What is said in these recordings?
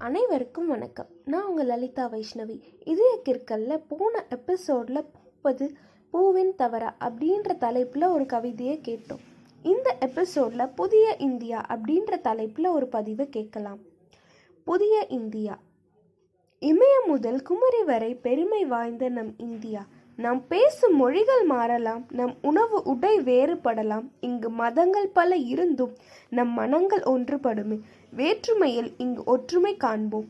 அனைவருக்கும் வணக்கம். நான் உங்கள் லலிதா வைஷ்ணவி. இதய கிற்கல்ல போன எபிசோடில் பூப்பது பூவின் தவறா அப்படின்ற தலைப்பில் ஒரு கவிதையை கேட்டோம். இந்த எபிசோடில் புதிய இந்தியா அப்படின்ற தலைப்பில் ஒரு பதிவை கேட்கலாம். புதிய இந்தியா. இமயம் முதல் குமரி வரை பெருமை வாய்ந்த நம் இந்தியா. நாம் பேசும் மொழிகள் மாறலாம் நம் உணவு உடை வேறுபடலாம். இங்கு மதங்கள் பல இருந்தும் நம் மனங்கள் ஒன்றுபடுமே. வேற்றுமையில் இங்கு ஒற்றுமை காண்போம்.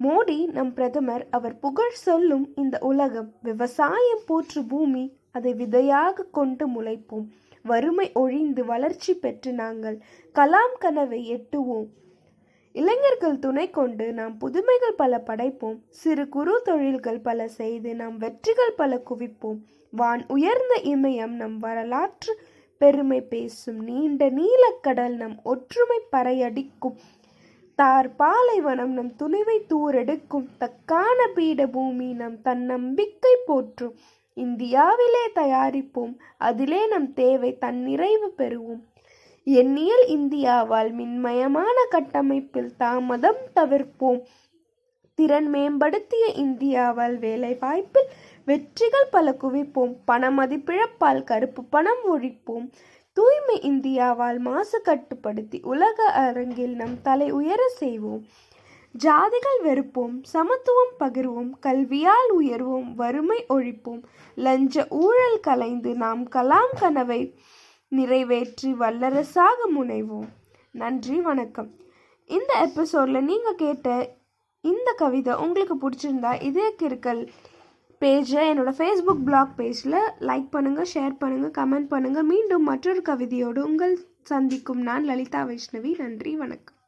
மோடி நம் பிரதமர் அவர் புகழ் சொல்லும் இந்த உலகம் விவசாயம் போற்று பூமி அதை விதையாக கொண்டு முளைப்போம். வறுமை ஒழிந்து வளர்ச்சி பெற்று நாங்கள் கலாம் கனவை எட்டுவோம். இளைஞர்கள் துணை கொண்டு நாம் புதுமைகள் பல படைப்போம். சிறு குறு தொழில்கள் பல செய்து நாம் வெற்றிகள் பல குவிப்போம். வான் உயர்ந்த இமயம் நம் வரலாற்று பெருமை பேசும். நீண்ட நீலக்கடல் நம் ஒற்றுமை பறையடிக்கும். தார் பாலைவனம் நம் துணிவை தூரெடுக்கும். தக்கான பீட பூமி நம் தன்னம்பிக்கை போற்றும். இந்தியாவிலே தயாரிப்போம். அதிலே நம் தேவை தன்னிறைவு பெறுவோம். எண்ணியல் இந்தியாவால் மின்மயமான கட்டமைப்பில் தாமதம் தவிர்ப்போம். திறன் மேம்படுத்திய இந்தியாவால் வேலை வாய்ப்பில் வெற்றிகள் பல குவிப்போம் பண மதிப்பிழப்பால் கருப்பு பணம் ஒழிப்போம். தூய்மை இந்தியாவால் மாசு கட்டுப்படுத்தி உலக அரங்கில் நம் தலை உயர செய்வோம். ஜாதிகள் வெறுப்போம். சமத்துவம் பகிர்வோம். கல்வியால் உயர்வோம். வறுமை ஒழிப்போம். லஞ்ச ஊழல் கலைந்து நாம் கலாம் கனவை நிறைவேற்றி வல்லரசாக முனைவோம். நன்றி வணக்கம். இந்த எபிசோடில் நீங்கள் கேட்ட இந்த கவிதை உங்களுக்கு பிடிச்சிருந்தா இதே கிருக்கல் பேஜை என்னோடய ஃபேஸ்புக் பிளாக் பேஜில் லைக் பண்ணுங்கள் ஷேர் பண்ணுங்கள் கமெண்ட் பண்ணுங்கள் மீண்டும் மற்றொரு கவிதையோடு உங்கள் சந்திக்கும் நான் லலிதா வைஷ்ணவி. நன்றி வணக்கம்.